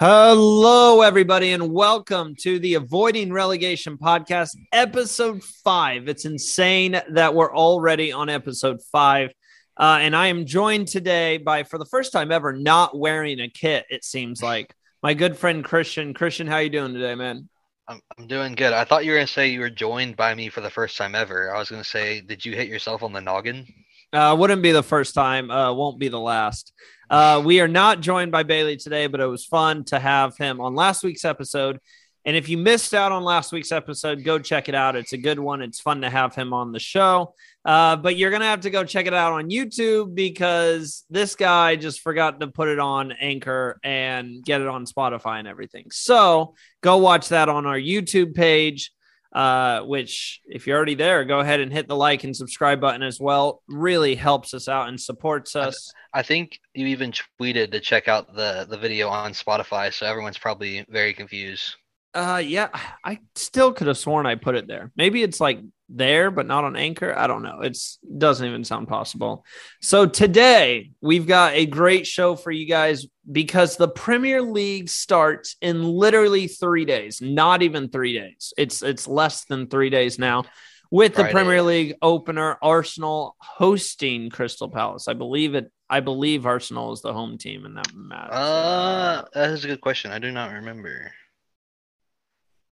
Hello, everybody, and welcome to the Avoiding Relegation podcast, episode five. It's insane that we're already on episode five. Uh, and I am joined today by, for the first time ever, not wearing a kit, it seems like, my good friend Christian. Christian, how you doing today, man? I'm, I'm doing good. I thought you were going to say you were joined by me for the first time ever. I was going to say, did you hit yourself on the noggin? Uh, wouldn't be the first time, uh, won't be the last. Uh, we are not joined by Bailey today, but it was fun to have him on last week's episode. And if you missed out on last week's episode, go check it out. It's a good one. It's fun to have him on the show. Uh, but you're going to have to go check it out on YouTube because this guy just forgot to put it on Anchor and get it on Spotify and everything. So go watch that on our YouTube page uh, which if you're already there, go ahead and hit the like and subscribe button as well. Really helps us out and supports us. I think you even tweeted to check out the the video on Spotify, so everyone's probably very confused. Uh, yeah, I still could have sworn I put it there. Maybe it's like there, but not on Anchor. I don't know. It's doesn't even sound possible. So today we've got a great show for you guys because the Premier League starts in literally three days. Not even three days. It's it's less than three days now. With Friday. the Premier League opener, Arsenal hosting Crystal Palace. I believe it. I believe Arsenal is the home team in that match. Uh, that is a good question. I do not remember.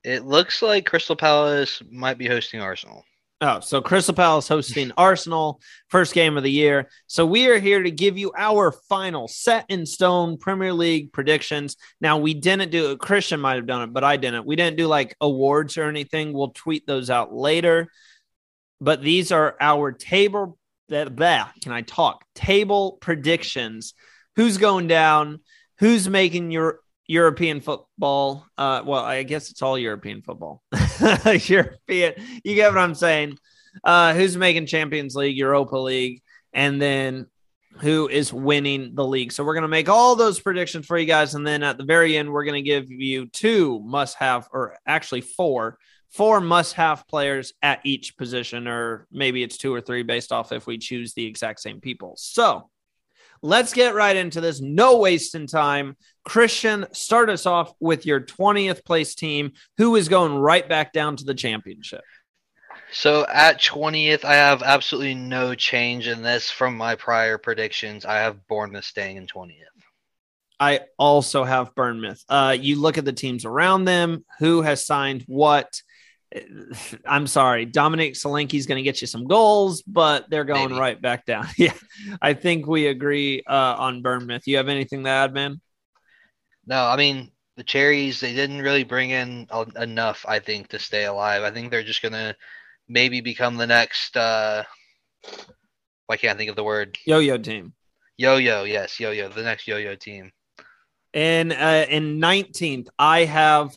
It looks like Crystal Palace might be hosting Arsenal. Oh, so Crystal Palace hosting Arsenal, first game of the year. So we are here to give you our final set in stone Premier League predictions. Now we didn't do it. Christian might have done it, but I didn't. We didn't do like awards or anything. We'll tweet those out later. But these are our table that can I talk? Table predictions. Who's going down? Who's making your European football. Uh, well, I guess it's all European football. European, you get what I'm saying. Uh, who's making Champions League, Europa League, and then who is winning the league. So we're to make all those predictions for you guys, and then at the very end, we're to give you two must-have, or actually four, four must-have players at each position, or maybe it's two or three based off if we choose the exact same people. So Let's get right into this. No wasting time. Christian, start us off with your 20th place team, who is going right back down to the championship. So at 20th, I have absolutely no change in this from my prior predictions. I have Bournemouth staying in 20th. I also have Bournemouth. Uh, you look at the teams around them, who has signed what. I'm sorry, Dominic Solanke's going to get you some goals, but they're going Maybe. right back down. yeah, I think we agree uh, on Bournemouth. You have anything to add, man? No, I mean the Cherries. They didn't really bring in enough, I think, to stay alive. I think they're just going to maybe become the next. Uh, why can't I think of the word? Yo-yo team. Yo-yo, yes, yo-yo, the next yo-yo team. And uh, in 19th, I have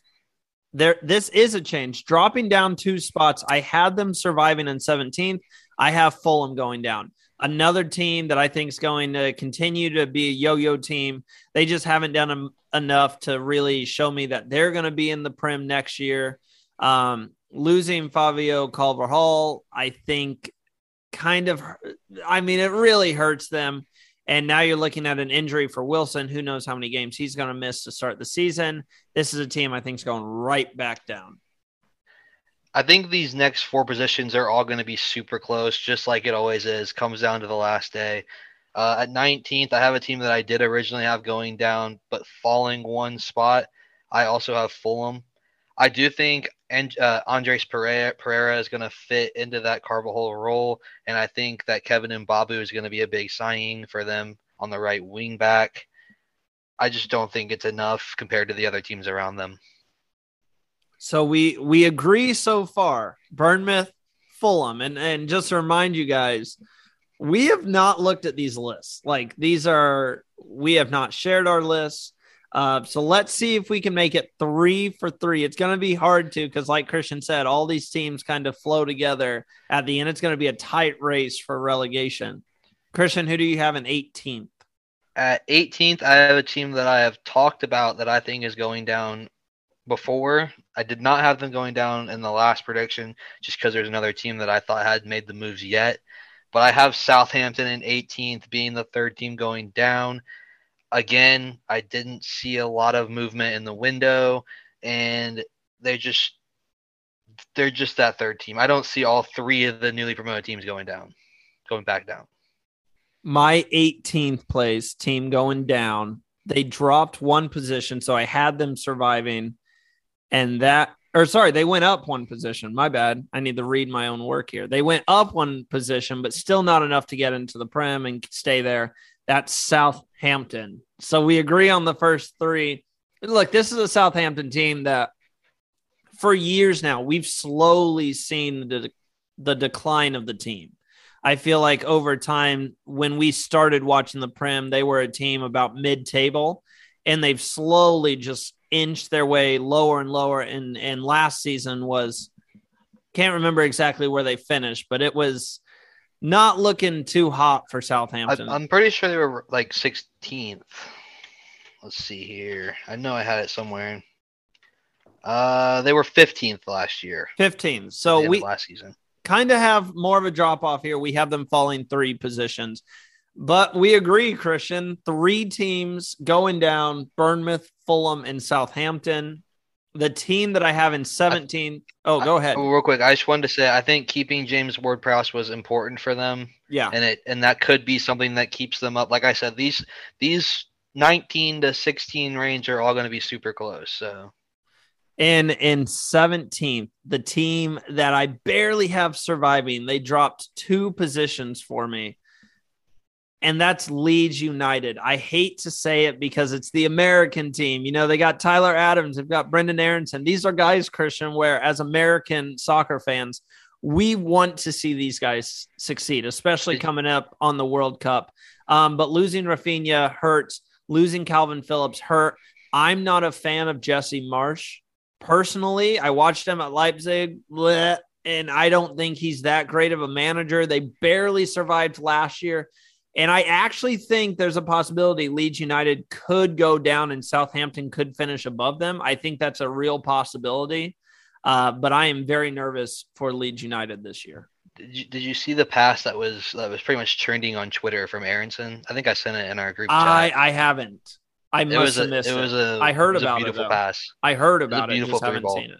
there this is a change. Dropping down two spots i had them surviving in 17th i have fulham going down. Another team that i think is going to continue to be a yo-yo team. They just haven't done a, enough to really show me that they're going to be in the Prem next year. Um, losing fabio Carvalho, i think kind of i mean it really hurts them and now you're looking at an injury for Wilson. Who knows how many games he's going to miss to start the season? This is a team I think is going right back down. I think these next four positions are all going to be super close, just like it always is. Comes down to the last day. Uh, at 19th, I have a team that I did originally have going down, but falling one spot. I also have Fulham. I do think and uh, Andreas Pereira, Pereira is going to fit into that Carvalho role, and I think that Kevin Mbabu is going to be a big signing for them on the right wing back. I just don't think it's enough compared to the other teams around them. So we we agree so far. Bournemouth, Fulham, and and just to remind you guys, we have not looked at these lists. Like these are we have not shared our lists. Uh, so let's see if we can make it three for three. It's going to be hard to because, like Christian said, all these teams kind of flow together at the end. It's going to be a tight race for relegation. Christian, who do you have in 18th? At 18th, I have a team that I have talked about that I think is going down before. I did not have them going down in the last prediction just because there's another team that I thought had made the moves yet. But I have Southampton in 18th being the third team going down. Again, I didn't see a lot of movement in the window, and they just they're just that third team. I don't see all three of the newly promoted teams going down, going back down. My 18th place team going down. They dropped one position, so I had them surviving, and that or sorry, they went up one position. My bad. I need to read my own work here. They went up one position, but still not enough to get into the Prem and stay there. That's Southampton. So we agree on the first three. Look, this is a Southampton team that for years now we've slowly seen the the decline of the team. I feel like over time, when we started watching the Prem, they were a team about mid table, and they've slowly just inched their way lower and lower. And and last season was can't remember exactly where they finished, but it was not looking too hot for Southampton. I, I'm pretty sure they were like 16th. Let's see here. I know I had it somewhere. Uh, they were 15th last year. 15th. So we last season kind of have more of a drop off here. We have them falling three positions. But we agree, Christian. Three teams going down Bournemouth, Fulham, and Southampton. The team that I have in 17. Oh, go ahead. Oh, real quick, I just wanted to say I think keeping James Ward Prowse was important for them. Yeah. And it and that could be something that keeps them up. Like I said, these these 19 to 16 range are all going to be super close. So and in 17th, the team that I barely have surviving, they dropped two positions for me. And that's Leeds United. I hate to say it because it's the American team. You know, they got Tyler Adams, they've got Brendan Aaronson. These are guys, Christian, where as American soccer fans, we want to see these guys succeed, especially coming up on the World Cup. Um, but losing Raphinha hurts, losing Kalvin Phillips hurt. I'm not a fan of Jesse Marsch personally. I watched him at Leipzig, bleh, and I don't think he's that great of a manager. They barely survived last year. And I actually think there's a possibility Leeds United could go down and Southampton could finish above them. I think that's a real possibility. Uh, but I am very nervous for Leeds United this year. Did you, did you see the pass that was that was pretty much trending on Twitter from Aaronson? I think I sent it in our group chat. I, I haven't. I must have missed it. it. Was a, I heard it about a beautiful it. pass. I heard It about it. beautiful Just haven't ball. seen it.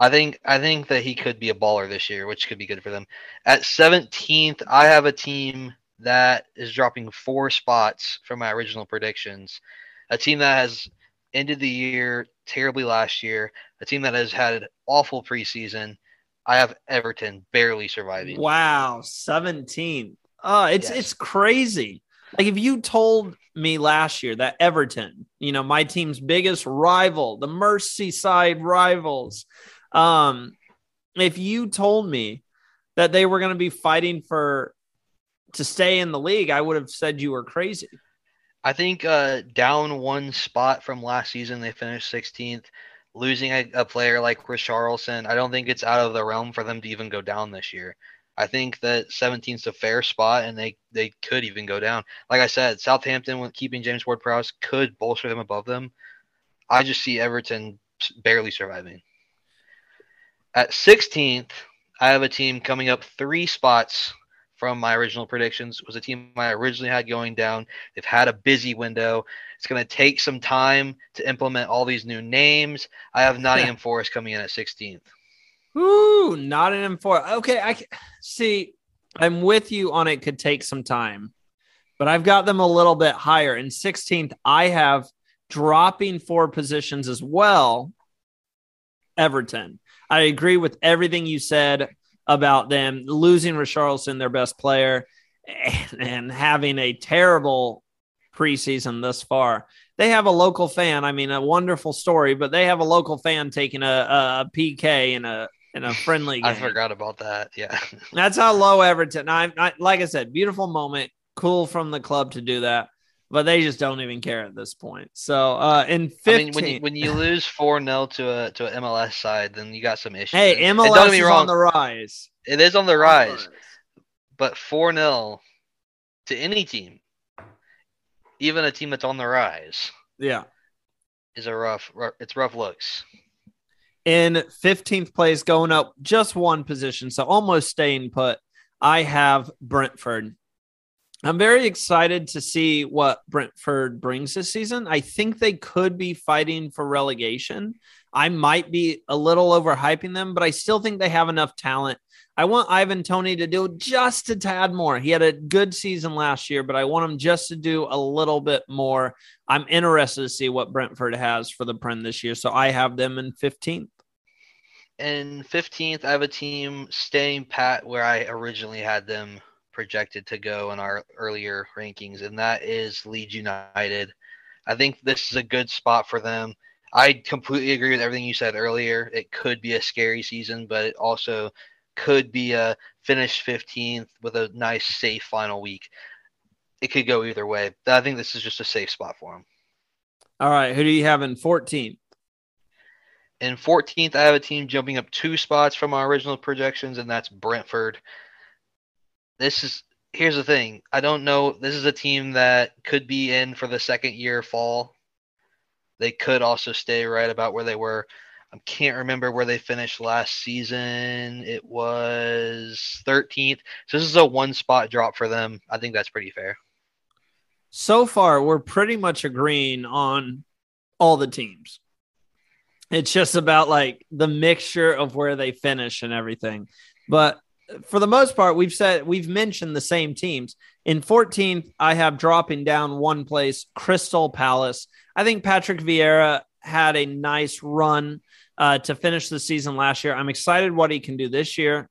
I think I think that he could be a baller this year, which could be good for them. At 17th, I have a team that is dropping four spots from my original predictions. A team that has ended the year terribly last year, a team that has had an awful preseason. I have Everton barely surviving. Wow, 17. Oh, it's Yes. it's crazy. Like if you told me last year that Everton, you know, my team's biggest rival, the Merseyside rivals, um, if you told me that they were going to be fighting for to stay in the league, I would have said you were crazy. I think uh, down one spot from last season, they finished 16th. Losing a, a player like Chris Richarlison, I don't think it's out of the realm for them to even go down this year. I think that 17th is a fair spot, and they they could even go down. Like I said, Southampton, with keeping James Ward-Prowse, could bolster them above them. I just see Everton barely surviving. At 16th, I have a team coming up three spots from my original predictions. It was a team I originally had going down. They've had a busy window. It's going to take some time to implement all these new names. I have Nottingham Forest coming in at 16th. Ooh, Nottingham Forest. Okay, I see. I'm with you on it. Could take some time, but I've got them a little bit higher. In 16th, I have dropping four positions as well. Everton. I agree with everything you said about them losing Richarlison, their best player, and, and having a terrible preseason thus far. They have a local fan. I mean, a wonderful story, but they have a local fan taking a, a PK in a in a friendly game. I forgot about that. Yeah. That's how low Everton. I, I like I said, beautiful moment, cool from the club to do that, but they just don't even care at this point. So uh in I 15, mean, when you, when you lose 4 0 to a to an MLS side, then you got some issues. hey, And MLS don't is wrong, on the rise. it is on the rise, but 4 0 to any team, even a team that's on the rise, Yeah. is a rough, rough it's rough looks. In 15th place, going up just one position, so almost staying put. I have Brentford. I'm very excited to see what Brentford brings this season. I think they could be fighting for relegation. I might be a little overhyping them, but I still think they have enough talent. I want Ivan Toney to do just a tad more. He had a good season last year, but I want him just to do a little bit more. I'm interested to see what Brentford has for the Prem this year. So I have them in 15th. In 15th, I have a team staying pat where I originally had them projected to go in our earlier rankings, and that is Leeds United. I think this is a good spot for them. I completely agree with everything you said earlier. It could be a scary season, but it also could be a finish 15th with a nice, safe final week. It could go either way. I think this is just a safe spot for them. All right. Who do you have in 14th? In 14th, I have a team jumping up two spots from our original projections, and that's Brentford this is here's the thing. I don't know. This is a team that could be in for the second year fall. They could also stay right about where they were. I can't remember where they finished last season. It was 13th. So this is a one spot drop for them. I think that's pretty fair. So far, we're pretty much agreeing on all the teams. It's just about like the mixture of where they finish and everything. But for the most part, we've said we've mentioned the same teams. In 14th, I have dropping down one place, Crystal Palace. I think Patrick Vieira had a nice run uh, to finish the season last year. I'm excited what he can do this year.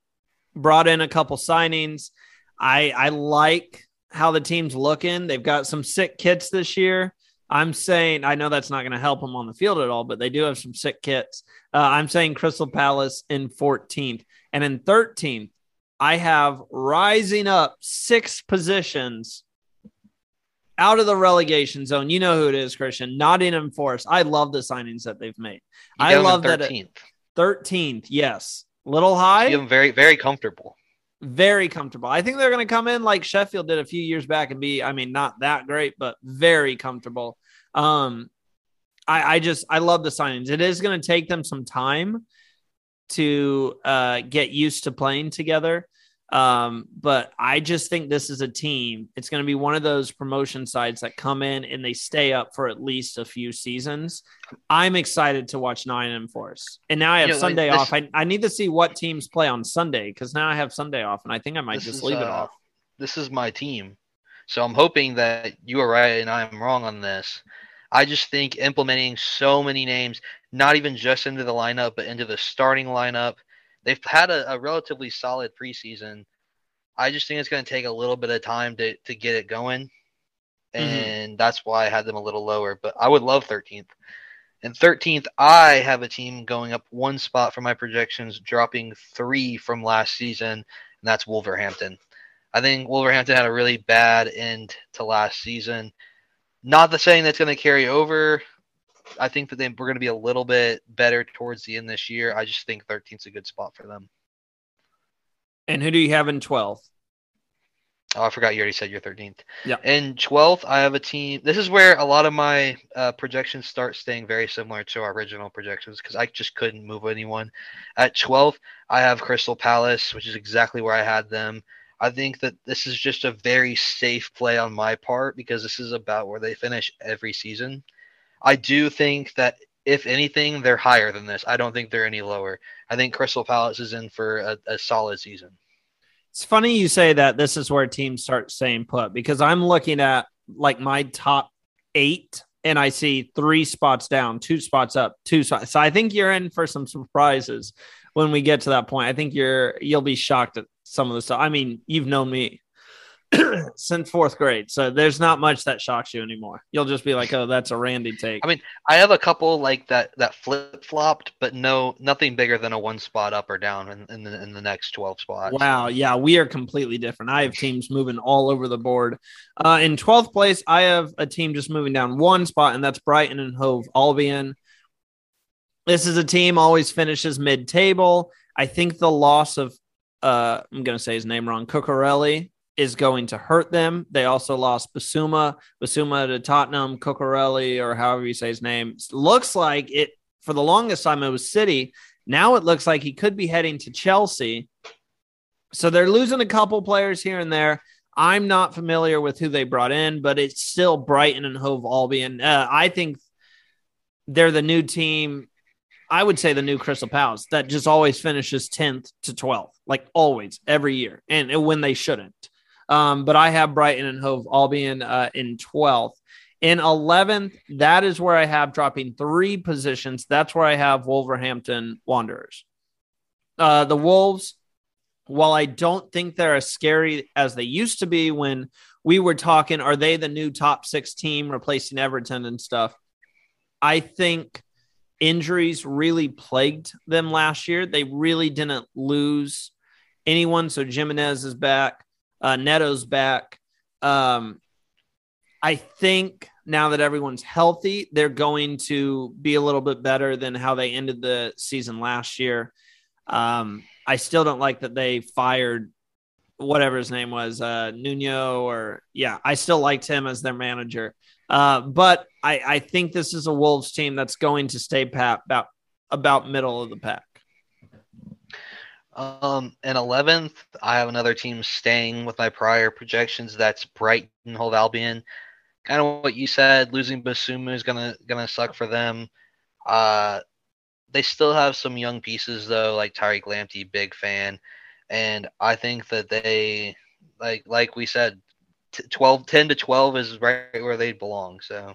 Brought in a couple signings. I I like how the team's looking. They've got some sick kits this year. I'm saying I know that's not going to help them on the field at all, but they do have some sick kits. Uh, I'm saying Crystal Palace in 14th and in 13th. I have rising up six positions out of the relegation zone. You know who it is, Christian. Nottingham Forest. I love the signings that they've made. I love 13th. that. It, 13th, yes. Little high. I'm very, very comfortable. Very comfortable. I think they're going to come in like Sheffield did a few years back and be, I mean, not that great, but very comfortable. Um, I, I just, I love the signings. It is going to take them some time to uh, get used to playing together. Um, but I just think this is a team. It's going to be one of those promotion sides that come in and they stay up for at least a few seasons. I'm excited to watch Nottingham Forest. And now I have you know, Sunday this, off. I, I need to see what teams play on Sunday because now I have Sunday off and I think I might just is, leave uh, it off. This is my team. So I'm hoping that you are right and I'm wrong on this. I just think implementing so many names, not even just into the lineup, but into the starting lineup. They've had a, a relatively solid preseason. I just think it's going to take a little bit of time to, to get it going. Mm-hmm. And mm-hmm. that's why I had them a little lower. But I would love 13th. And 13th, I have a team going up one spot from my projections, dropping three from last season, and that's Wolverhampton. I think Wolverhampton had a really bad end to last season. Not the saying that's going to carry over. I think that they, we're going to be a little bit better towards the end this year. I just think 13th a good spot for them. And who do you have in 12th? Oh, I forgot you already said your 13th. Yeah. In 12th, I have a team. This is where a lot of my uh, projections start staying very similar to our original projections because I just couldn't move anyone. At 12th, I have Crystal Palace, which is exactly where I had them. I think that this is just a very safe play on my part because this is about where they finish every season. I do think that if anything, they're higher than this. I don't think they're any lower. I think Crystal Palace is in for a, a solid season. It's funny you say that this is where teams start staying put because I'm looking at like my top eight and I see three spots down, two spots up, two spots. So I think you're in for some surprises when we get to that point. I think you're you'll be shocked at some of the stuff. I mean, you've known me since fourth grade, so there's not much that shocks you anymore. You'll just be like, "Oh, that's a Randy take." I mean, I have a couple like that that flip flopped, but no, nothing bigger than a one spot up or down in, in the in the next twelve spots. Wow, yeah, we are completely different. I have teams moving all over the board. Uh, in twelfth place, I have a team just moving down one spot, and that's Brighton and Hove Albion. This is a team always finishes mid table. I think the loss of uh, I'm going to say his name wrong, Cucurella is going to hurt them. They also lost Bissouma, Bissouma to Tottenham, Cucurella, or however you say his name. Looks like it for the longest time it was City. Now it looks like he could be heading to Chelsea. So they're losing a couple players here and there. I'm not familiar with who they brought in, but it's still Brighton and Hove Albion. Uh, I think they're the new team. I would say the new Crystal Palace that just always finishes 10th to 12th, like always, every year, and, and when they shouldn't. Um, but I have Brighton and Hove Albion uh, in 12th. In 11th, that is where I have dropping three positions. That's where I have Wolverhampton Wanderers. Uh, the Wolves, while I don't think they're as scary as they used to be when we were talking, are they the new top six team replacing Everton and stuff? I think injuries really plagued them last year. They really didn't lose anyone. So Jimenez is back, uh, Neto's back. Um, I think now that everyone's healthy, they're going to be a little bit better than how they ended the season last year. Um, I still don't like that they fired whatever his name was, uh, Nuno, or yeah, I still liked him as their manager. Uh, but I, I think this is a Wolves team that's going to stay pat about about middle of the pack. Um, in eleventh, I have another team staying with my prior projections. That's Brighton Hove Albion. Kind of what you said. Losing Bissouma is gonna gonna suck for them. Uh, they still have some young pieces though, like Tariq Lamptey, big fan, and I think that they like like we said, t- 12, 10 to twelve is right where they belong. So.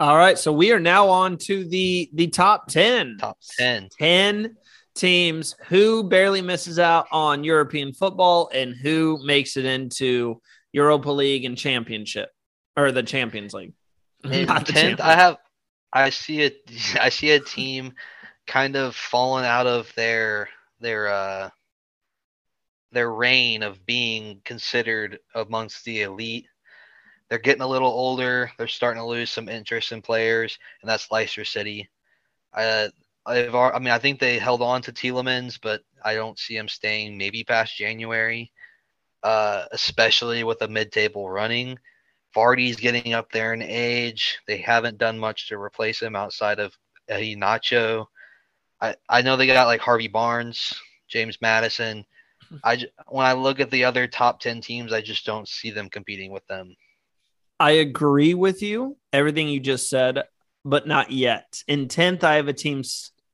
All right, so we are now on to the the top ten. Top ten. Ten teams who barely misses out on European football and who makes it into Europa League and Championship or the Champions League. In tenth, I have I see a I see a team kind of falling out of their their uh their reign of being considered amongst the elite. They're getting a little older. They're starting to lose some interest in players, and that's Leicester City. Uh, I've, I mean, I think they held on to Tielemans, but I don't see him staying maybe past January, uh, especially with a mid-table running. Vardy's getting up there in age. They haven't done much to replace him outside of Nacho. I, I know they got like Harvey Barnes, James Maddison. I when I look at the other top 10 teams, I just don't see them competing with them. I agree with you, everything you just said, but not yet. In 10th, I have a team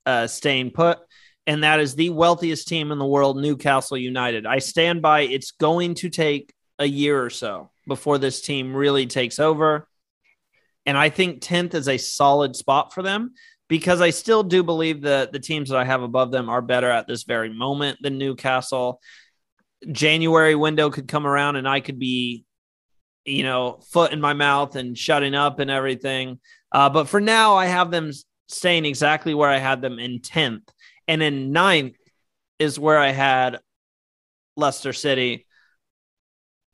uh, staying put, and that is the wealthiest team in the world, Newcastle United. I stand by it's going to take a year or so before this team really takes over. And I think 10th is a solid spot for them because I still do believe that the teams that I have above them are better at this very moment than Newcastle. January window could come around and I could be, you know, foot in my mouth and shutting up and everything. Uh, but for now, I have them staying exactly where I had them in 10th. And in ninth is where I had Leicester City.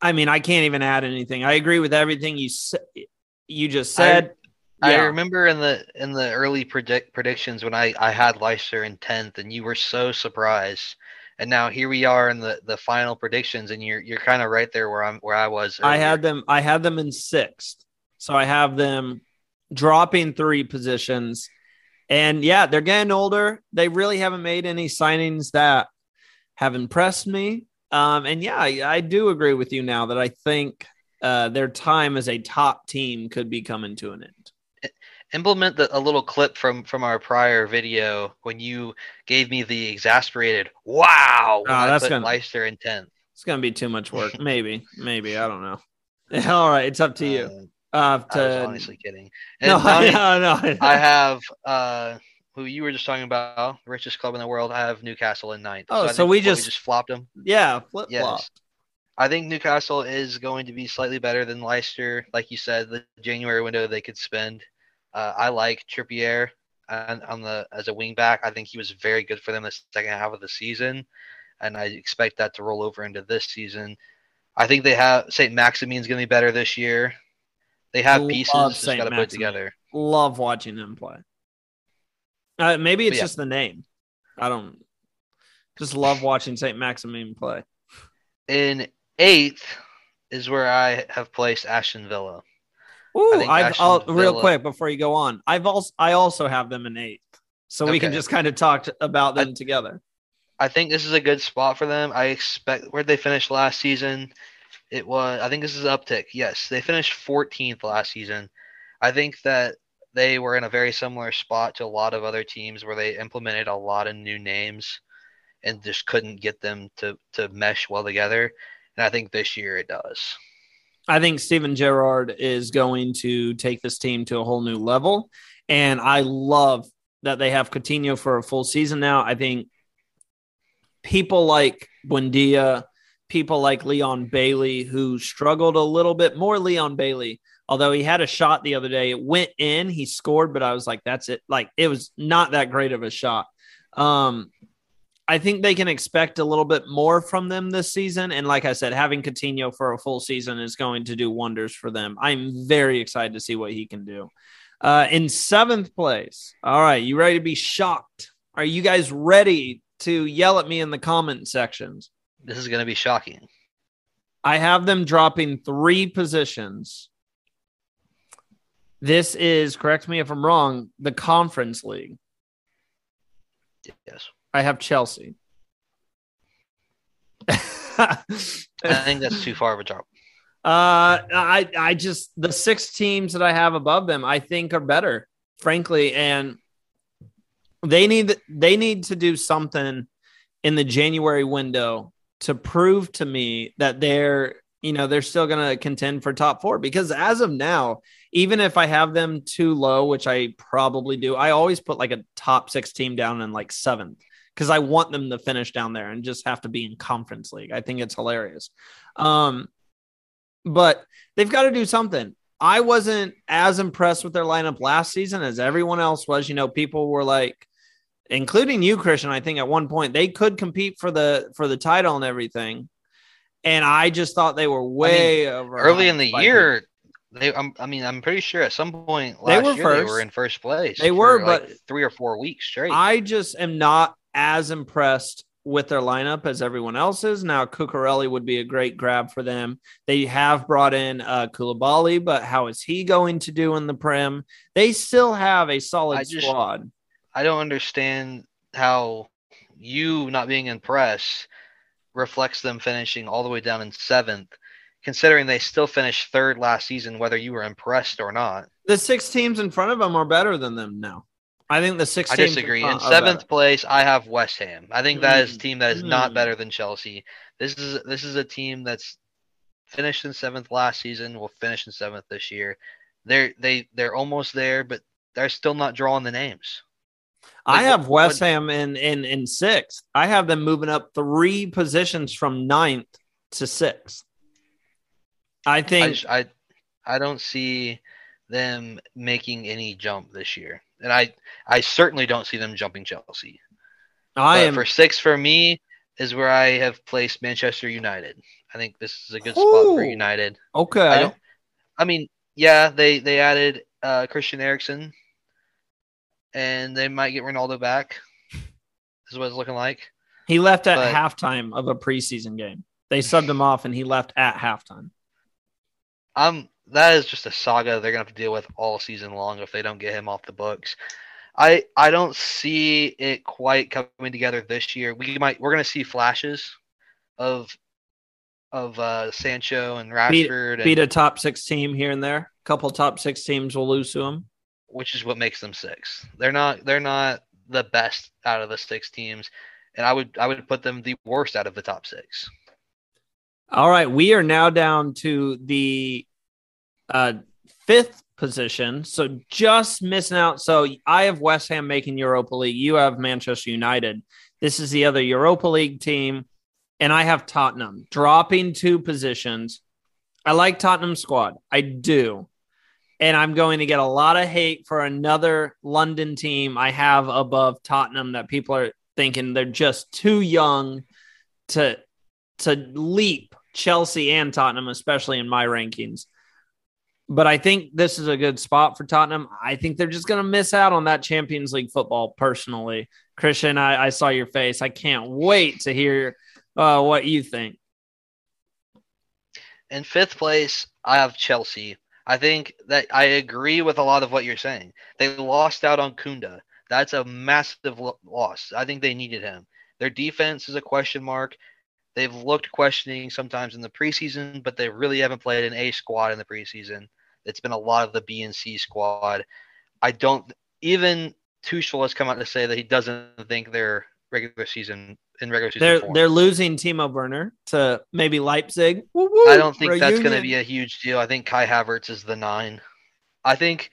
I mean, I can't even add anything. I agree with everything you said. you just said. I, yeah. I remember in the in the early predict predictions when I I had Leicester in tenth, and you were so surprised. And now here we are in the the final predictions, and you're you're kind of right there where I'm where I was. Earlier. I had them. I had them in sixth, so I have them dropping three positions. And yeah, they're getting older. They really haven't made any signings that have impressed me. Um, and yeah, I, I, do agree with you now that I think uh, their time as a top team could be coming to an end. Implement the, a little clip from from our prior video when you gave me the exasperated "Wow!" Oh, that's gonna Leicester in tenth. It's gonna be too much work. maybe, maybe I don't know. All right, it's up to you. Uh, uh, to... I was honestly kidding. And no, no, no, I have uh, who you were just talking about, richest club in the world. I have Newcastle in ninth. Oh, so, so we just we just flopped them. Yeah, flip yes. flop. I think Newcastle is going to be slightly better than Leicester. Like you said, the January window they could spend. Uh, I like Trippier on, on the as a wingback. I think he was very good for them the second half of the season, and I expect that to roll over into this season. I think they have Saint Maximin's going to be better this year. They have pieces just got to put together. Love watching them play. Uh, maybe it's yeah. just the name. I don't just love watching Saint Maximin play. In eighth is where I have placed Aston Villa. Ooh, I've I'll, real quick before you go on. I've also I also have them in eighth, so okay. we can just kind of talk about them I, together. I think this is a good spot for them. I expect where they finished last season. It was I think this is an uptick. Yes, they finished 14th last season. I think that they were in a very similar spot to a lot of other teams where they implemented a lot of new names and just couldn't get them to to mesh well together. And I think this year it does. I think Steven Gerrard is going to take this team to a whole new level. And I love that they have Coutinho for a full season now. I think people like Buendia, people like Leon Bailey, who struggled a little bit more, Leon Bailey, although he had a shot the other day, it went in, he scored, but I was like, that's it. Like, it was not that great of a shot. Um, I think they can expect a little bit more from them this season. And like I said, having Coutinho for a full season is going to do wonders for them. I'm very excited to see what he can do. Uh, in seventh place, all right, you ready to be shocked? Are you guys ready to yell at me in the comment sections? This is going to be shocking. I have them dropping three positions. This is, correct me if I'm wrong, the conference league. Yes. I have Chelsea. I think that's too far of a drop. Uh, I I just the six teams that I have above them, I think are better, frankly, and they need they need to do something in the January window to prove to me that they're you know they're still going to contend for top four because as of now even if i have them too low which i probably do i always put like a top six team down in like seventh because I want them to finish down there and just have to be in conference league. I think it's hilarious. Um, but they've got to do something. I wasn't as impressed with their lineup last season as everyone else was. You know, people were like, including you, Christian. I think at one point they could compete for the for the title and everything, and I just thought they were way I mean, early in the year. People. They, I'm, i mean, I'm pretty sure at some point last they were year first. they were in first place. They were, like but three or four weeks straight. I just am not as impressed with their lineup as everyone else is. Now, Cucurella would be a great grab for them. They have brought in uh, Koulibaly, but how is he going to do in the Prem? They still have a solid just, squad. I don't understand how you not being impressed reflects them finishing all the way down in seventh, considering they still finished third last season, whether you were impressed or not. The six teams in front of them are better than them now. I think the six. I disagree. In seventh place, I have West Ham. I think that is a team that is mm. not better than Chelsea. This is this is a team that's finished in seventh last season. Will finish in seventh this year. They're they they're almost there, but they're still not drawing the names. Like, I have West what, Ham in in in sixth. I have them moving up three positions from ninth to sixth. I think I, I I don't see them making any jump this year and I I certainly don't see them jumping Chelsea. I but am for six for me is where I have placed Manchester United. I think this is a good Ooh, spot for United. Okay. I, I, mean, yeah, they they added uh, Christian Eriksen, and they might get Ronaldo back. This is what it's looking like. He left at but, halftime of a preseason game. They subbed him off, and he left at halftime. I'm that is just a saga they're gonna have to deal with all season long if they don't get him off the books. I I don't see it quite coming together this year. We might we're gonna see flashes of of uh, Sancho and Rashford. Beat, beat a top six team here and there. A couple top six teams will lose to them. Which is what makes them six. They're not they're not the best out of the six teams, and I would I would put them the worst out of the top six. All right, we are now down to the uh, fifth position. So just missing out. So I have West Ham making Europa League. You have Manchester United. This is the other Europa League team. And I have Tottenham dropping two positions. I like Tottenham squad. I do. And I'm going to get a lot of hate for another London team I have above Tottenham that people are thinking they're just too young to to leap Chelsea and Tottenham, especially in my rankings. But I think this is a good spot for Tottenham. I think they're just going to miss out on that Champions League football personally. Christian, I, I saw your face. I can't wait to hear uh, what you think. In fifth place, I have Chelsea. I think that I agree with a lot of what you're saying. They lost out on Koundé. That's a massive loss. I think they needed him. Their defense is a question mark. They've looked questioning sometimes in the preseason, but they really haven't played an A squad in the preseason. It's been a lot of the B and C squad. I don't even Tuchel has come out to say that he doesn't think their regular season in regular season. They're form. they're losing Timo Werner to maybe Leipzig. I don't think that's going to be a huge deal. I think Kai Havertz is the nine. I think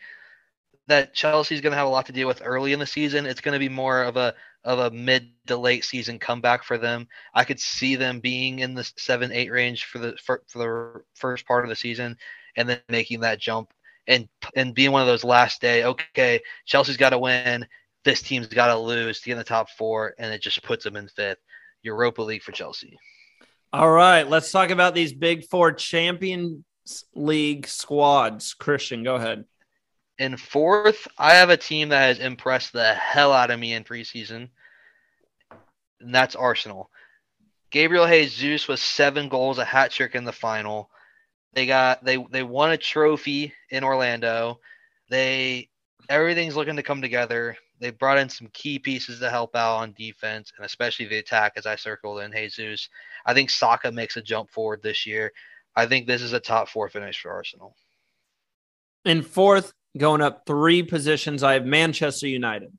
that Chelsea's going to have a lot to deal with early in the season. It's going to be more of a of a mid to late season comeback for them. I could see them being in the seven eight range for the for, for the first part of the season, and then making that jump and and being one of those last day. Okay, Chelsea's got to win. This team's got to lose to get in the top four, and it just puts them in fifth. Europa League for Chelsea. All right, let's talk about these big four Champions League squads. Christian, go ahead. In fourth, I have a team that has impressed the hell out of me in preseason, and that's Arsenal. Gabriel Jesus with seven goals, a hat trick in the final. They got they they won a trophy in Orlando. They everything's looking to come together. They brought in some key pieces to help out on defense and especially the attack, as I circled in Jesus. I think Saka makes a jump forward this year. I think this is a top four finish for Arsenal. In fourth, going up three positions, I have Manchester United.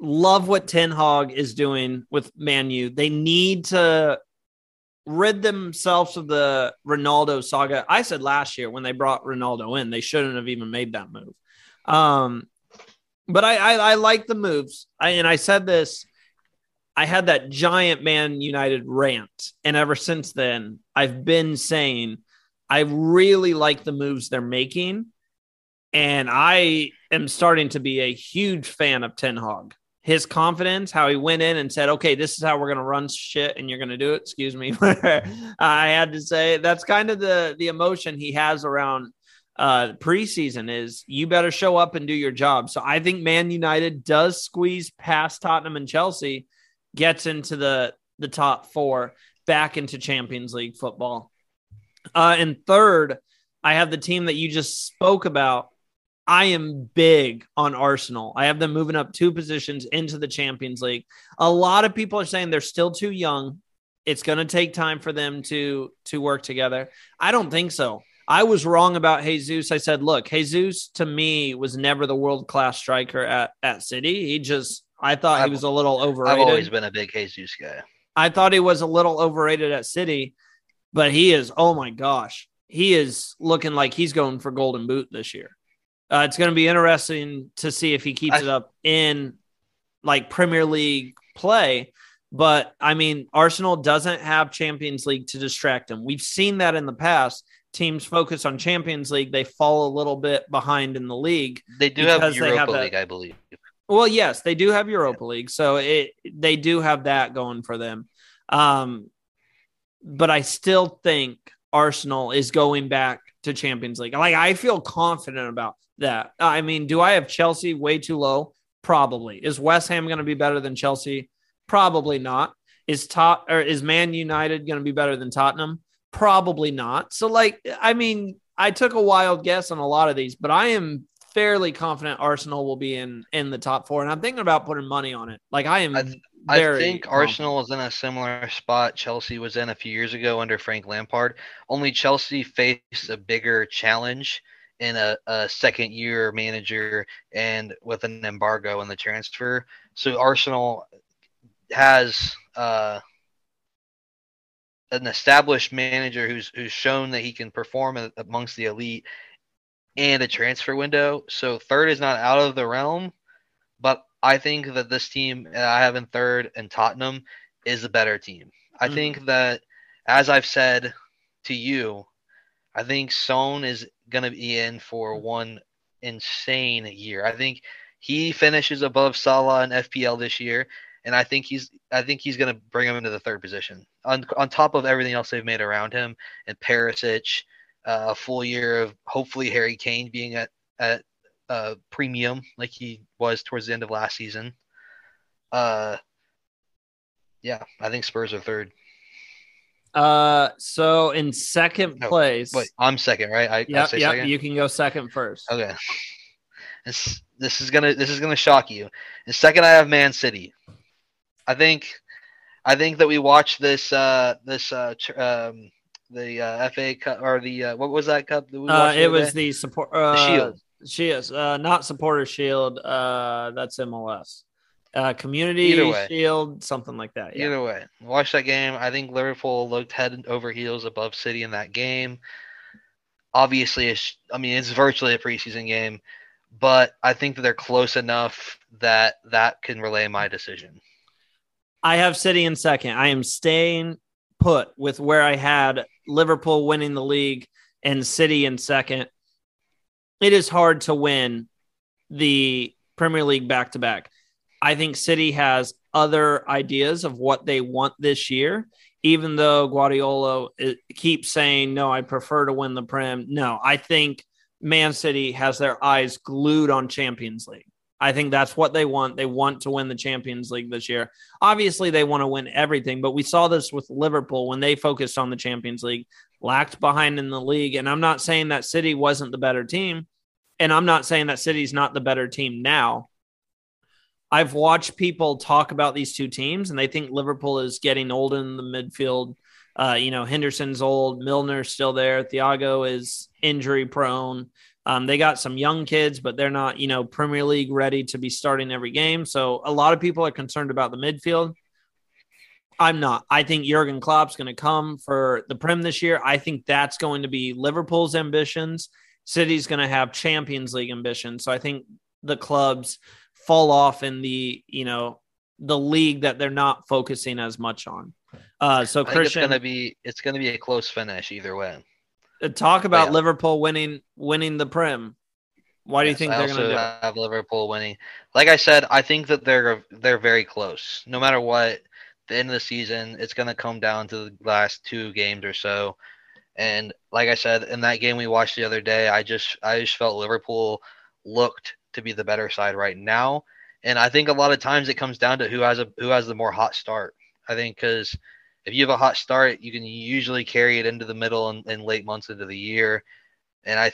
Love what Ten Hag is doing with Man U. They need to rid themselves of the Ronaldo saga. I said last year when they brought Ronaldo in, they shouldn't have even made that move. Um, but I, I, I like the moves. I, and I said this. I had that giant Man United rant, and ever since then, I've been saying I really like the moves they're making, and I am starting to be a huge fan of Ten Hag. His confidence, how he went in and said, "Okay, this is how we're going to run shit, and you're going to do it." Excuse me, I had to say that's kind of the the emotion he has around uh, preseason is you better show up and do your job. So I think Man United does squeeze past Tottenham and Chelsea, gets into the the top four, back into Champions League football. Uh, and third, I have the team that you just spoke about. I am big on Arsenal. I have them moving up two positions into the Champions League. A lot of people are saying they're still too young. It's going to take time for them to to work together. I don't think so. I was wrong about Jesus. I said, look, Jesus to me was never the world class striker at, at City. He just, I thought I've, he was a little overrated. I've always been a big Jesus guy. I thought he was a little overrated at City, but he is, oh my gosh, he is looking like he's going for Golden Boot this year. Uh, it's going to be interesting to see if he keeps I, it up in like Premier League play. But I mean, Arsenal doesn't have Champions League to distract him. We've seen that in the past teams focus on Champions League, they fall a little bit behind in the league. They do have Europa have League, I believe. Well, yes, they do have Europa League, so it they do have that going for them. Um, but I still think Arsenal is going back to Champions League. Like I feel confident about that. I mean, do I have Chelsea way too low? Probably. Is West Ham going to be better than Chelsea? Probably not. Is top or is Man United going to be better than Tottenham? Probably not. So, like, I mean, I took a wild guess on a lot of these, but I am fairly confident Arsenal will be in in the top four, and I'm thinking about putting money on it. Like, I am. I, th- I think. Arsenal is in a similar spot Chelsea was in a few years ago under Frank Lampard. Only Chelsea faced a bigger challenge in a, a second year manager and with an embargo in the transfer. So Arsenal has uh, an established manager who's who's shown that he can perform amongst the elite and a transfer window. So third is not out of the realm, but I think that this team I have in third and Tottenham is a better team. I mm think that as I've said to you, I think Son is going to be in for one insane year. I think he finishes above Salah in FPL this year and I think he's I think he's going to bring him into the third position on on top of everything else they've made around him and Perisic, uh, a full year of hopefully Harry Kane being at at uh, premium like he was towards the end of last season. Uh, yeah, I think Spurs are third. Uh, so in second oh, place, wait, I'm second, right? I, yeah, yeah, you can go second first. Okay. This this is gonna this is gonna shock you. In second, I have Man City. I think I think that we watched this uh this uh tr- um the uh, FA Cup or the uh, what was that cup? That we Uh, it was the support uh, The Shield. She is uh, not supporter shield. Uh, that's MLS. Uh, community shield, something like that. Yeah. Either way, watch that game. I think Liverpool looked head over heels above City in that game. Obviously, it's, I mean it's virtually a preseason game, but I think that they're close enough that that can relay my decision. I have City in second. I am staying put with where I had Liverpool winning the league and City in second. It is hard to win the Premier League back to back. I think City has other ideas of what they want this year, even though Guardiola uh, keeps saying, No, I prefer to win the Prem. No, I think Man City has their eyes glued on Champions League. I think that's what they want. They want to win the Champions League this year. Obviously, they want to win everything, but we saw this with Liverpool when they focused on the Champions League, lacked behind in the league. And I'm not saying that City wasn't the better team, and I'm not saying that City's not the better team now. I've watched people talk about these two teams, and they think Liverpool is getting old in the midfield. Uh, you know, Henderson's old, Milner's still there, Thiago is injury prone. Um, they got some young kids, but they're not, you know, Premier League ready to be starting every game. So a lot of people are concerned about the midfield. I'm not. I think Jurgen Klopp's going to come for the Prem this year. I think that's going to be Liverpool's ambitions. City's going to have Champions League ambitions. So I think the clubs fall off in the, you know, the league that they're not focusing as much on. Uh, so I think it's Christian, gonna be it's gonna be a close finish either way. uh, talk about yeah. Liverpool winning winning the Prem. Why do you Yes, think I they're going to also do? it? have Liverpool winning? Like I said, I think that they're they're very close. No matter what, the end of the season, it's going to come down to the last two games or so. And like I said, in that game we watched the other day, I just I just felt Liverpool looked to be the better side right now. And I think a lot of times it comes down to who has a who has the more hot start. I think because if you have a hot start, you can usually carry it into the middle and, and late months into the year. And I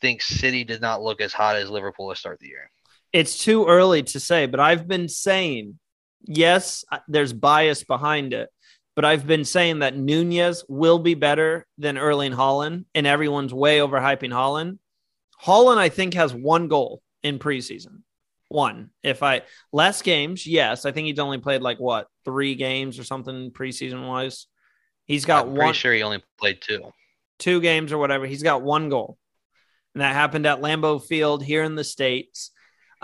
think City did not look as hot as Liverpool to start the year. It's too early to say, but I've been saying, yes, there's bias behind it, but I've been saying that Nunez will be better than Erling Haaland, and everyone's way overhyping Haaland. Haaland, I think, has one goal in preseason. One. If I less games, yes, I think he's only played like what three games or something preseason wise. He's got I'm one, pretty sure he only played two. two games or whatever. He's got one goal, and that happened at Lambeau Field here in the states.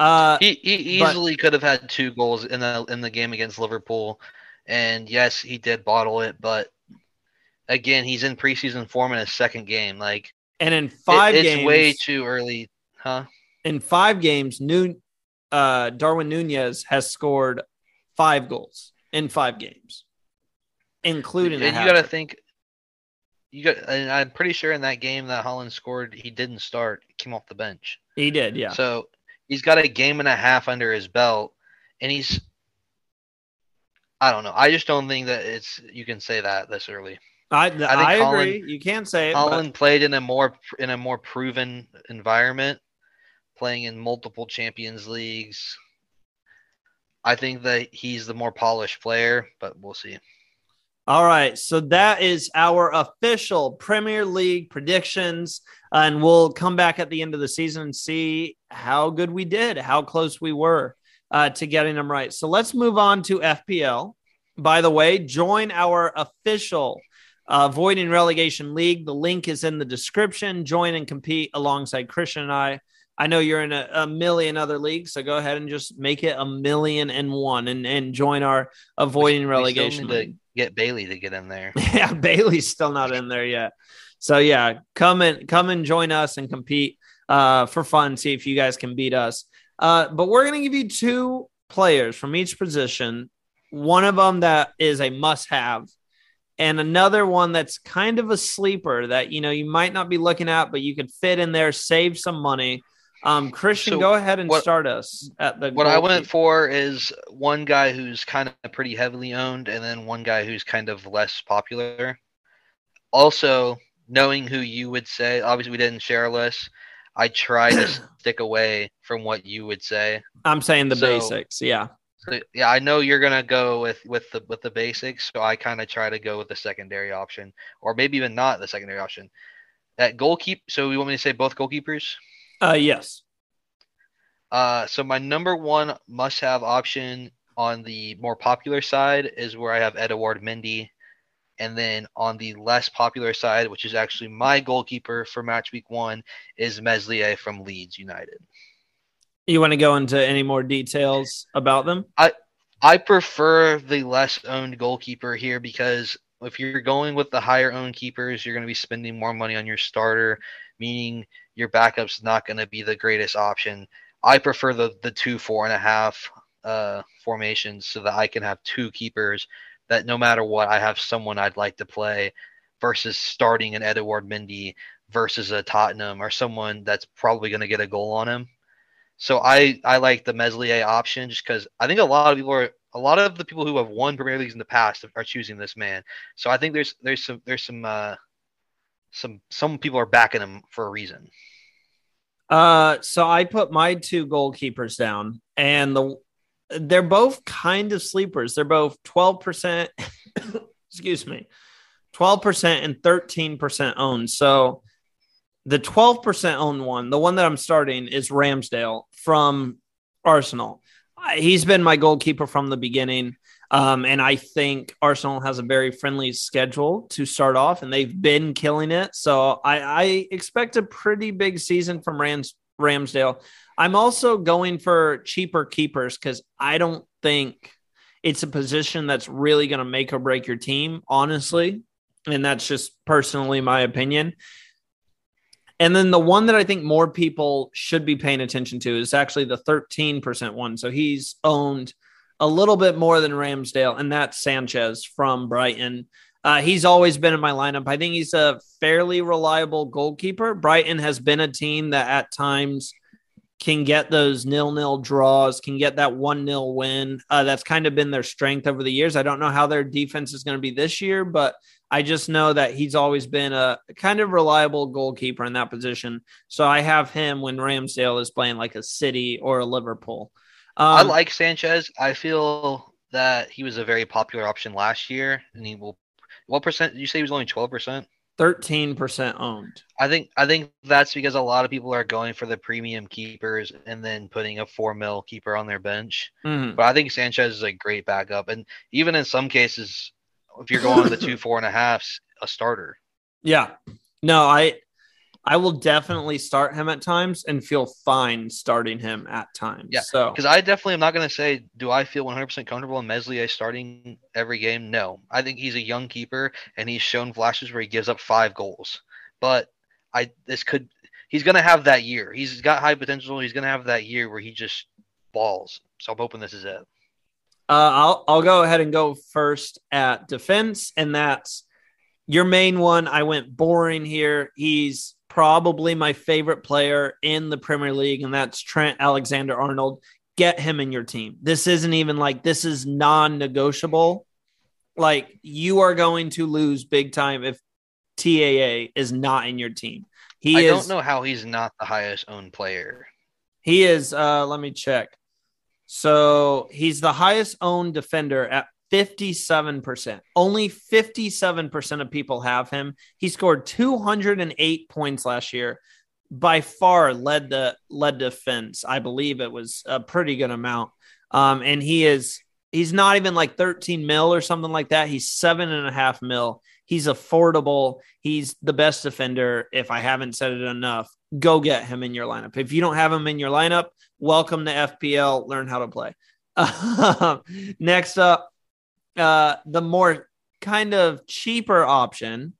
Uh, He, he but- easily could have had two goals in the in the game against Liverpool, and yes, he did bottle it. But again, he's in preseason form in his second game. Like and in it- five it's games, way too early, huh? in five games, New uh, Darwin Nunez has scored five goals in five games, including. and you got to think. You got, and I'm pretty sure in that game that Haaland scored, he didn't start. Came off the bench. he did, yeah. So he's got a game and a half under his belt, and he's. I don't know. I just don't think that it's you can say that this early. I I, think agree. Haaland- you can't say it. Haaland played in a more in a more proven environment, playing in multiple Champions Leagues. I think that he's the more polished player, but we'll see. All right, so that is our official Premier League predictions, and we'll come back at the end of the season and see how good we did, how close we were uh, to getting them right. So let's move on to FPL. By the way, join our official uh, Voiding Relegation League. The link is in the description. Join and compete alongside Christian and I. I know you're in a, a million other leagues, so go ahead and just make it a million and one and, and join our avoiding We relegation. league. Get Bailey to get in there. yeah, Bailey's still not in there yet. So yeah, come and come and join us and compete uh, for fun. See if you guys can beat us. Uh, but we're gonna give you two players from each position. One of them that is a must-have, and another one that's kind of a sleeper that you know you might not be looking at, but you could fit in there, save some money. Um, Christian, So go ahead and what- start us at the. What I went for is one guy who's kind of pretty heavily owned, and then one guy who's kind of less popular. Also, knowing who you would say, obviously we didn't share a list. I try to stick away from what you would say. I'm saying the So- basics. Yeah. So, yeah, I know you're gonna go with with the with the basics, so I kind of try to go with the secondary option, or maybe even not the secondary option. At goalkeeper, so you want me to say both goalkeepers? Uh, yes. Uh, so my number one must-have option on the more popular side is where I have Edouard Mendy, and then on the less popular side, which is actually my goalkeeper for match week one, is Meslier from Leeds United. You want to go into any more details about them? I I prefer the less owned goalkeeper here because if you're going with the higher owned keepers, you're going to be spending more money on your starter, meaning your backup's not going to be the greatest option. I prefer the the two four and a half uh, formations so that I can have two keepers that no matter what, I have someone I'd like to play versus starting an Edouard Mendy versus a Tottenham or someone that's probably going to get a goal on him. So I I like the Meslier option just because I think a lot of people are a lot of the people who have won Premier Leagues in the past are choosing this man. So I think there's there's some there's some uh, some some people are backing him for a reason. Uh, so I put my two goalkeepers down, and the they're both kind of sleepers. They're both twelve percent. excuse me, twelve percent and thirteen percent owned. So the 12% owned one, the one that I'm starting is Ramsdale from Arsenal. He's been my goalkeeper from the beginning. Um, and I think Arsenal has a very friendly schedule to start off, and they've been killing it. So I, I expect a pretty big season from Rams, Ramsdale. I'm also going for cheaper keepers because I don't think it's a position that's really going to make or break your team, honestly. And that's just personally my opinion. And then the one that I think more people should be paying attention to is actually the 13% one. So he's owned a little bit more than Ramsdale, and that's Sanchez from Brighton. Uh, he's always been in my lineup. I think he's a fairly reliable goalkeeper. Brighton has been a team that at times can get those nil nil draws, can get that one nil win. Uh, that's kind of been their strength over the years. I don't know how their defense is going to be this year, but I just know that he's always been a kind of reliable goalkeeper in that position. So I have him when Ramsdale is playing like a City or a Liverpool. Um, I like Sanchez. I feel that he was a very popular option last year, and he will. What percent? You say he was only twelve percent. Thirteen percent owned. I think I think that's because a lot of people are going for the premium keepers and then putting a four mil keeper on their bench. Mm-hmm. But I think Sanchez is a great backup, and even in some cases, if you're going the two four and a halfs, a starter. Yeah. No, I I will definitely start him at times and feel fine starting him at times. Yeah. So because I definitely am not going to say, do I feel 100% comfortable in Meslier starting every game? No. I think he's a young keeper and he's shown flashes where he gives up five goals. But I this could he's going to have that year. He's got high potential. He's going to have that year where he just balls. So I'm hoping this is it. Uh, I'll I'll go ahead and go first at defense, and that's your main one. I went boring here. He's probably my favorite player in the Premier League, and that's Trent Alexander Arnold. Get him in your team. This isn't even like this is non negotiable. Like you are going to lose big time if TAA is not in your team. He I is, don't know how he's not the highest owned player. He is. Uh, let me check. So he's the highest owned defender at 57%. Only 57% of people have him. He scored 208 points last year. By far led the led defense. I believe it was a pretty good amount. Um, and he is he's not even like 13 mil or something like that. He's seven and a half mil. He's affordable. He's the best defender. If I haven't said it enough, go get him in your lineup. If you don't have him in your lineup, welcome to FPL. Learn how to play. next up, uh, the more kind of cheaper option,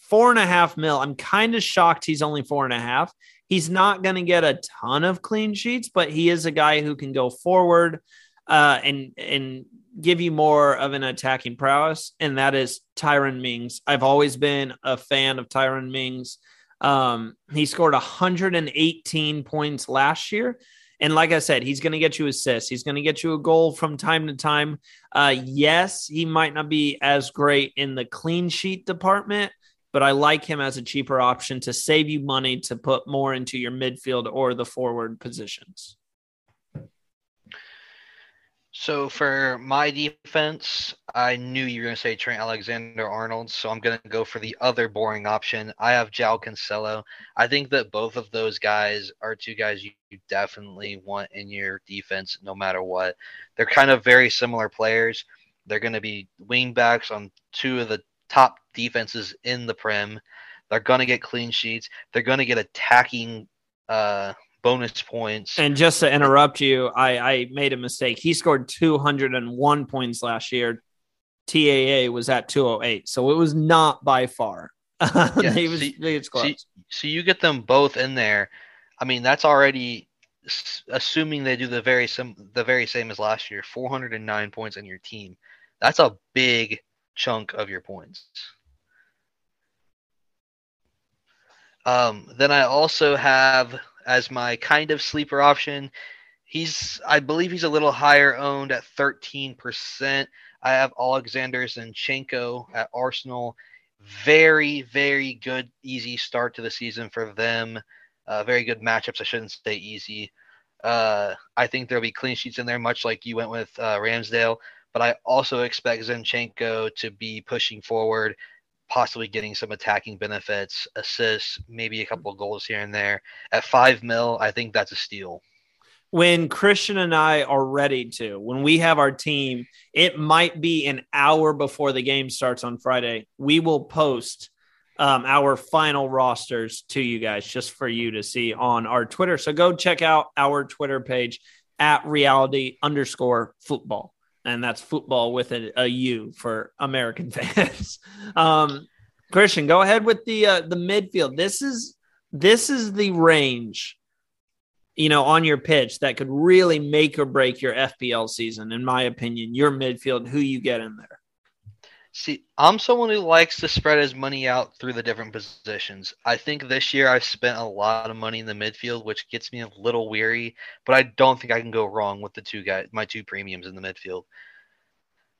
four and a half mil. I'm kind of shocked he's only four and a half. He's not going to get a ton of clean sheets, but he is a guy who can go forward uh, and and give you more of an attacking prowess, and that is Tyrone Mings. I've always been a fan of Tyrone Mings. Um, he scored 118 points last year. And like I said, he's going to get you assists. He's going to get you a goal from time to time. Uh, yes, he might not be as great in the clean sheet department, but I like him as a cheaper option to save you money to put more into your midfield or the forward positions. So for my defense, I knew you were going to say Trent Alexander Arnold, so I'm going to go for the other boring option. I have João Cancelo. I think that both of those guys are two guys you definitely want in your defense no matter what. They're kind of very similar players. They're going to be wingbacks on two of the top defenses in the Prem. They're going to get clean sheets. They're going to get attacking uh, bonus points. And just to interrupt you, I, I made a mistake. He scored 201 points last year. TAA was at 208, so it was not by far. Yeah, he was, so, so, so you get them both in there. I mean, that's already assuming they do the very sim the very same as last year 409 points in your team that's a big chunk of your points um, then i also have as my kind of sleeper option. He's, I believe, he's a little higher owned at 13%. I have Alexander Zinchenko at Arsenal. Very, very good, easy start to the season for them. Uh, very good matchups. I shouldn't say easy. Uh, I think there'll be clean sheets in there, much like you went with uh, Ramsdale. But I also expect Zinchenko to be pushing forward possibly getting some attacking benefits, assists, maybe a couple goals here and there. At five mil, I think that's a steal. When Christian and I are ready to, when we have our team, it might be an hour before the game starts on Friday. We will post um, our final rosters to you guys just for you to see on our Twitter. So go check out our Twitter page at reality underscore football and that's football with a, a U for American fans. um, Christian, go ahead with the uh, the midfield. This is this is the range, you know, on your pitch that could really make or break your FPL season, in my opinion. Your midfield, who you get in there. See, I'm someone who likes to spread his money out through the different positions. I think this year I've spent a lot of money in the midfield, which gets me a little weary, but I don't think I can go wrong with the two guys, my two premiums in the midfield.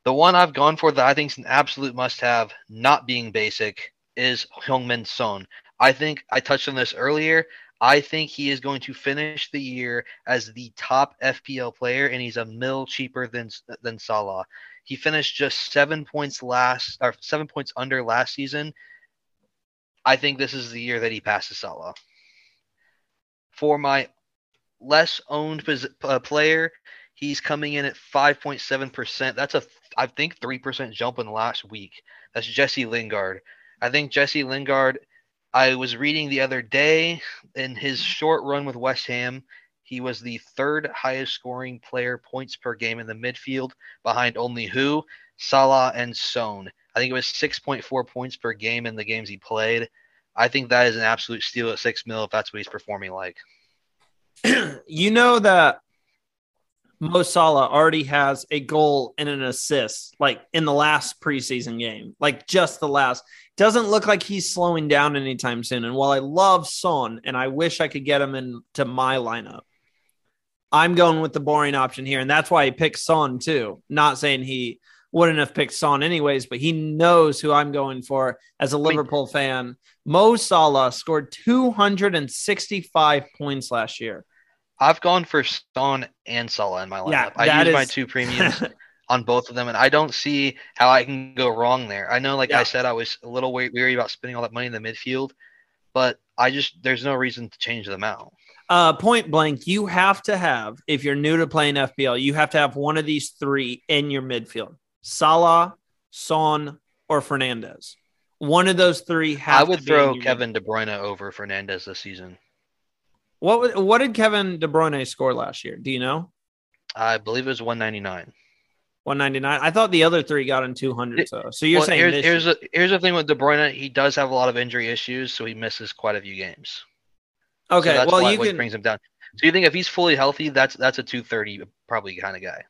The one I've gone for that I think is an absolute must have, not being basic, is Heung-min Son. I think I touched on this earlier. I think he is going to finish the year as the top FPL player, and he's a mil cheaper than than Salah. He finished just seven points last, or seven points under last season. I think this is the year that he passes Salah. For my less owned uh, player, he's coming in at 5.7%. That's a, I think, 3% jump in the last week. That's Jesse Lingard. I think Jesse Lingard, I was reading the other day in his short run with West Ham, he was the third highest scoring player points per game in the midfield, behind only who? Salah and Son. I think it was 6.4 points per game in the games he played. I think that is an absolute steal at six mil if that's what he's performing like. you know that Mo Salah already has a goal and an assist, like in the last preseason game, like just the last. Doesn't look like he's slowing down anytime soon. And while I love Son and I wish I could get him into my lineup, I'm going with the boring option here, and that's why he picked Son too. Not saying he wouldn't have picked Son anyways, but he knows who I'm going for as a Liverpool fan. Mo Salah scored 265 points last year. I've gone for Son and Salah in my lineup. Yeah, I use is... my two premiums on both of them, and I don't see how I can go wrong there. I know, like yeah. I said, I was a little weary about spending all that money in the midfield, but I just there's no reason to change them out uh, point blank, you have to have, if you're new to playing FPL, you have to have one of these three in your midfield Salah, Son, or Fernandes. One of those three I would throw Kevin De Bruyne over Fernandes this season. What what did Kevin De Bruyne score last year? Do you know? I believe it was 199. 199. I thought the other three got in 200. So, so you're well, saying here's here's, a, here's the thing with De Bruyne. He does have a lot of injury issues, so he misses quite a few games. Okay, so well, why, you can brings him down. So you think if he's fully healthy, that's that's a 230 probably kind of guy.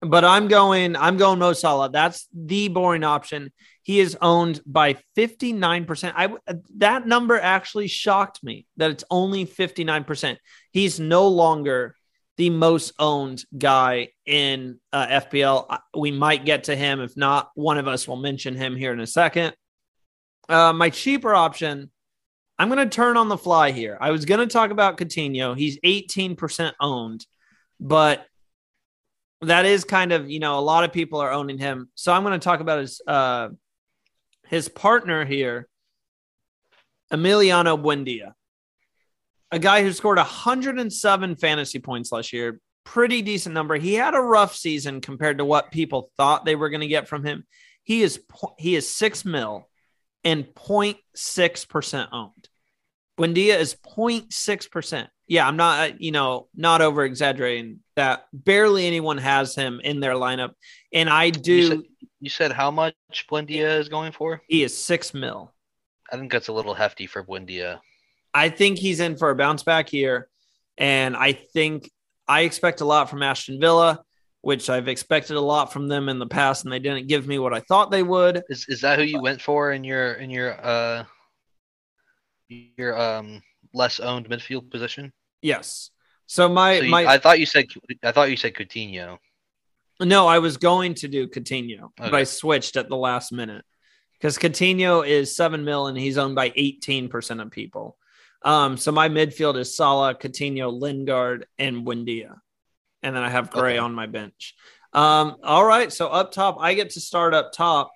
But I'm going, I'm going Mo Salah. That's the boring option. He is owned by 59%. I that number actually shocked me that it's only 59%. He's no longer the most owned guy in uh, FPL. We might get to him. If not, one of us will mention him here in a second. Uh, my cheaper option I'm going to turn on the fly here. I was going to talk about Coutinho. He's 18% owned, but that is kind of you know a lot of people are owning him. So I'm going to talk about his uh his partner here, Emiliano Buendia, a guy who scored 107 fantasy points last year, pretty decent number. He had a rough season compared to what people thought they were going to get from him. He is he is six mil and 0.6 percent owned. Buendia is 0.6 percent. Yeah, I'm not you know not over exaggerating that. Barely anyone has him in their lineup, and I do. You said, you said how much Buendia is going for? He is six mil. I think that's a little hefty for Buendia. I think he's in for a bounce back here, and I think I expect a lot from Aston Villa, which I've expected a lot from them in the past, and they didn't give me what I thought they would. Is is that who you went for in your in your uh your um less owned midfield position? Yes. So my So you- my I thought you said I thought you said Coutinho. no, I was going to do Coutinho, but I switched at the last minute because Coutinho is seven mil and he's owned by eighteen percent of people. Um, so my midfield is Salah, Coutinho, Lingard, and Buendia, and then I have Gray Okay. on my bench. Um, all right, so up top, I get to start up top,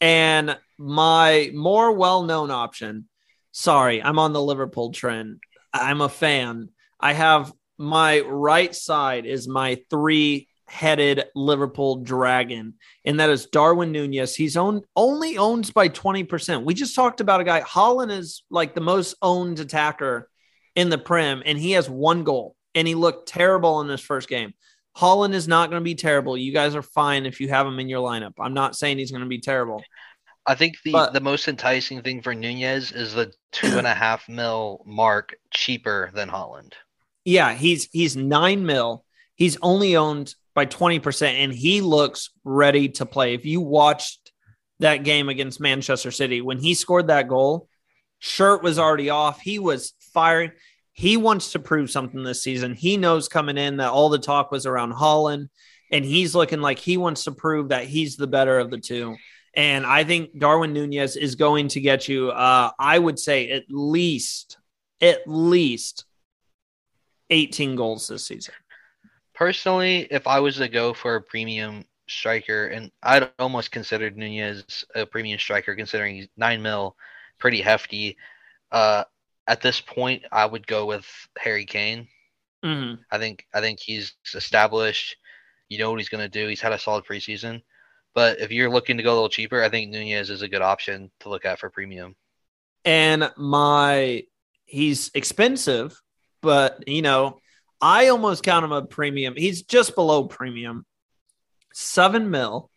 and my more well-known option. Sorry, I'm on the Liverpool trend. I'm a fan. I have my right side is my three-headed Liverpool dragon, and that is Darwin Nunez. He's owned only owns by 20%. We just talked about a guy. Haaland is like the most owned attacker in the Prem, and he has one goal, and he looked terrible in his first game. Haaland is not going to be terrible. You guys are fine if you have him in your lineup. I'm not saying he's going to be terrible. I think the But- the most enticing thing for Nunez is the two and a half mil mark cheaper than Haaland. Yeah, he's he's nine mil. He's only owned by 20%, and he looks ready to play. If you watched that game against Manchester City, when he scored that goal, shirt was already off. He was firing. He wants to prove something this season. He knows coming in that all the talk was around Haaland, and he's looking like he wants to prove that he's the better of the two. And I think Darwin Nunez is going to get you, uh, I would say, at least, at least 18 goals this season. Personally, if I was to go for a premium striker, and I'd almost considered Nunez a premium striker, considering he's nine mil, pretty hefty. Uh, at this point, I would go with Harry Kane. Mhm. I think I think he's established. You know what he's going to do. He's had a solid preseason. But if you're looking to go a little cheaper, I think Nunez is a good option to look at for premium. And my, he's expensive, but you know, I almost count him a premium. He's just below premium, seven mil,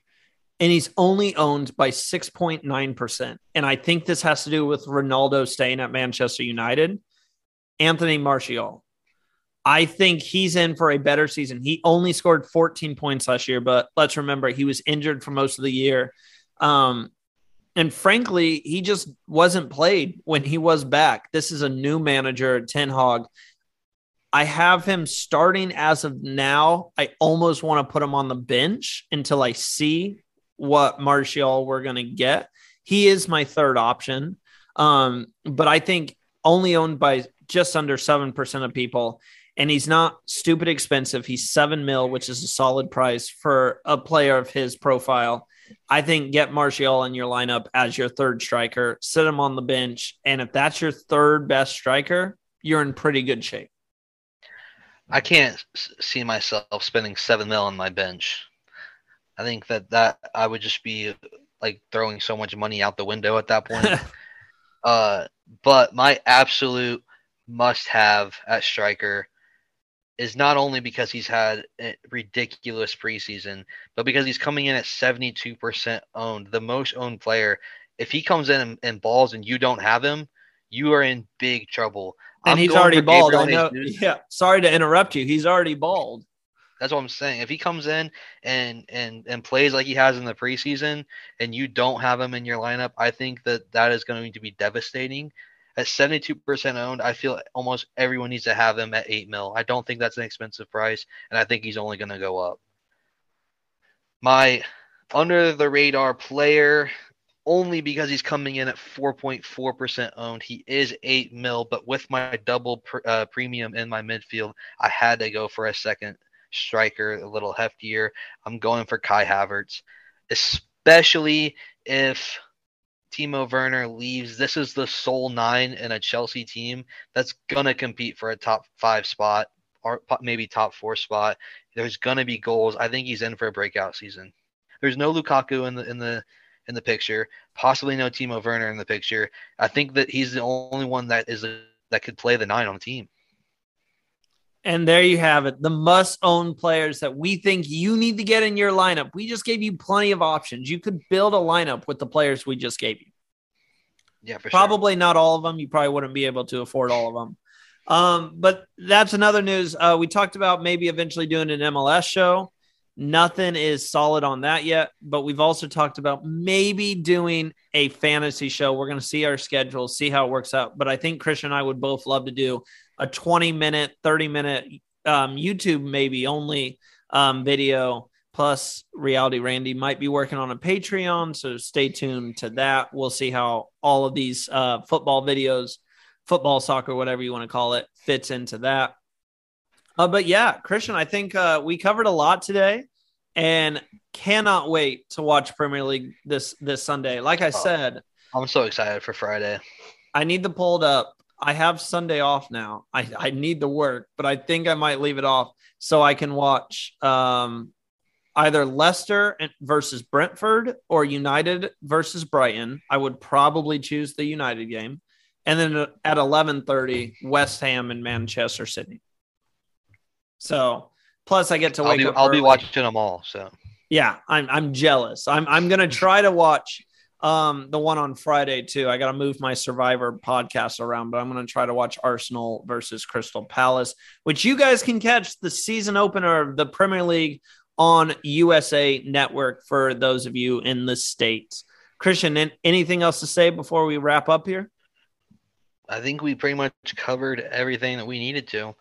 and he's only owned by 6.9%. And I think this has to do with Ronaldo staying at Manchester United. Anthony Martial. I think he's in for a better season. He only scored 14 points last year, but let's remember he was injured for most of the year. Um, and frankly, he just wasn't played when he was back. This is a new manager, Ten Hag. I have him starting as of now. I almost want to put him on the bench until I see what Martial we're going to get. He is my third option. Um, but I think only owned by just under 7% of people. And he's not stupid expensive. He's seven mil, which is a solid price for a player of his profile. I think get Martial in your lineup as your third striker, sit him on the bench. And if that's your third best striker, you're in pretty good shape. I can't see myself spending seven mil on my bench. I think that that I would just be like throwing so much money out the window at that point. uh, but my absolute must-have at striker is not only because he's had a ridiculous preseason, but because he's coming in at 72% owned, the most owned player. If he comes in and, and balls and you don't have him, you are in big trouble. and I'm he's already bald. I know. Yeah. Sorry to interrupt you. He's already bald. That's what I'm saying. If he comes in and and and plays like he has in the preseason, and you don't have him in your lineup, I think that that is going to be devastating. At 72% owned, I feel almost everyone needs to have him at eight mil. I don't think that's an expensive price, and I think he's only going to go up. My under the radar player, only because he's coming in at 4.4% owned. He is eight mil, but with my double pr- uh, premium in my midfield, I had to go for a second striker, a little heftier. I'm going for Kai Havertz, especially if Timo Werner leaves. This is the sole nine in a Chelsea team that's gonna compete for a top five spot or maybe top four spot. There's gonna be goals. I think he's in for a breakout season. There's no Lukaku in the in the in the picture. Possibly no Timo Werner in the picture. I think that he's the only one that is a, that could play the nine on the team. And there you have it. The must own players that we think you need to get in your lineup. We just gave you plenty of options. You could build a lineup with the players we just gave you. Yeah, for probably sure. not all of them. You probably wouldn't be able to afford all of them. Um, but that's another news. Uh, we talked about maybe eventually doing an MLS show. Nothing is solid on that yet, but we've also talked about maybe doing a fantasy show. We're going to see our schedule, see how it works out. But I think Christian and I would both love to do a 20 minute, 30 minute um, YouTube, maybe only um, video. Plus, Reality Randy might be working on a Patreon. So stay tuned to that. We'll see how all of these uh, football videos, football, soccer, whatever you want to call it, fits into that. Uh, but yeah, Christian, I think uh, we covered a lot today, and cannot wait to watch Premier League this this Sunday. Like I said, I'm so excited for Friday. I need the pulled up. I have Sunday off now. I, I need to work, but I think I might leave it off so I can watch um, either Leicester versus Brentford or United versus Brighton. I would probably choose the United game, and then at 11:30, West Ham and Manchester City. So plus I get to wake I'll be, up. I'll be watching them all. So Yeah, I'm I'm jealous. I'm I'm gonna try to watch um the one on Friday too. I gotta move my Survivor podcast around, but I'm gonna try to watch Arsenal versus Crystal Palace, which you guys can catch the season opener of the Premier League on USA Network for those of you in the states. Christian, anything else to say before we wrap up here? I think we pretty much covered everything that we needed to.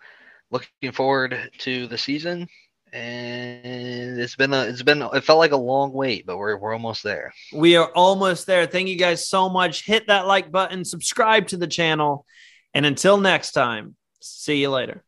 Looking forward to the season, and it's been a it's been it felt like a long wait, but we're we're almost there. We are almost there. Thank you guys so much. Hit that like button, subscribe to the channel, and until next time, see you later.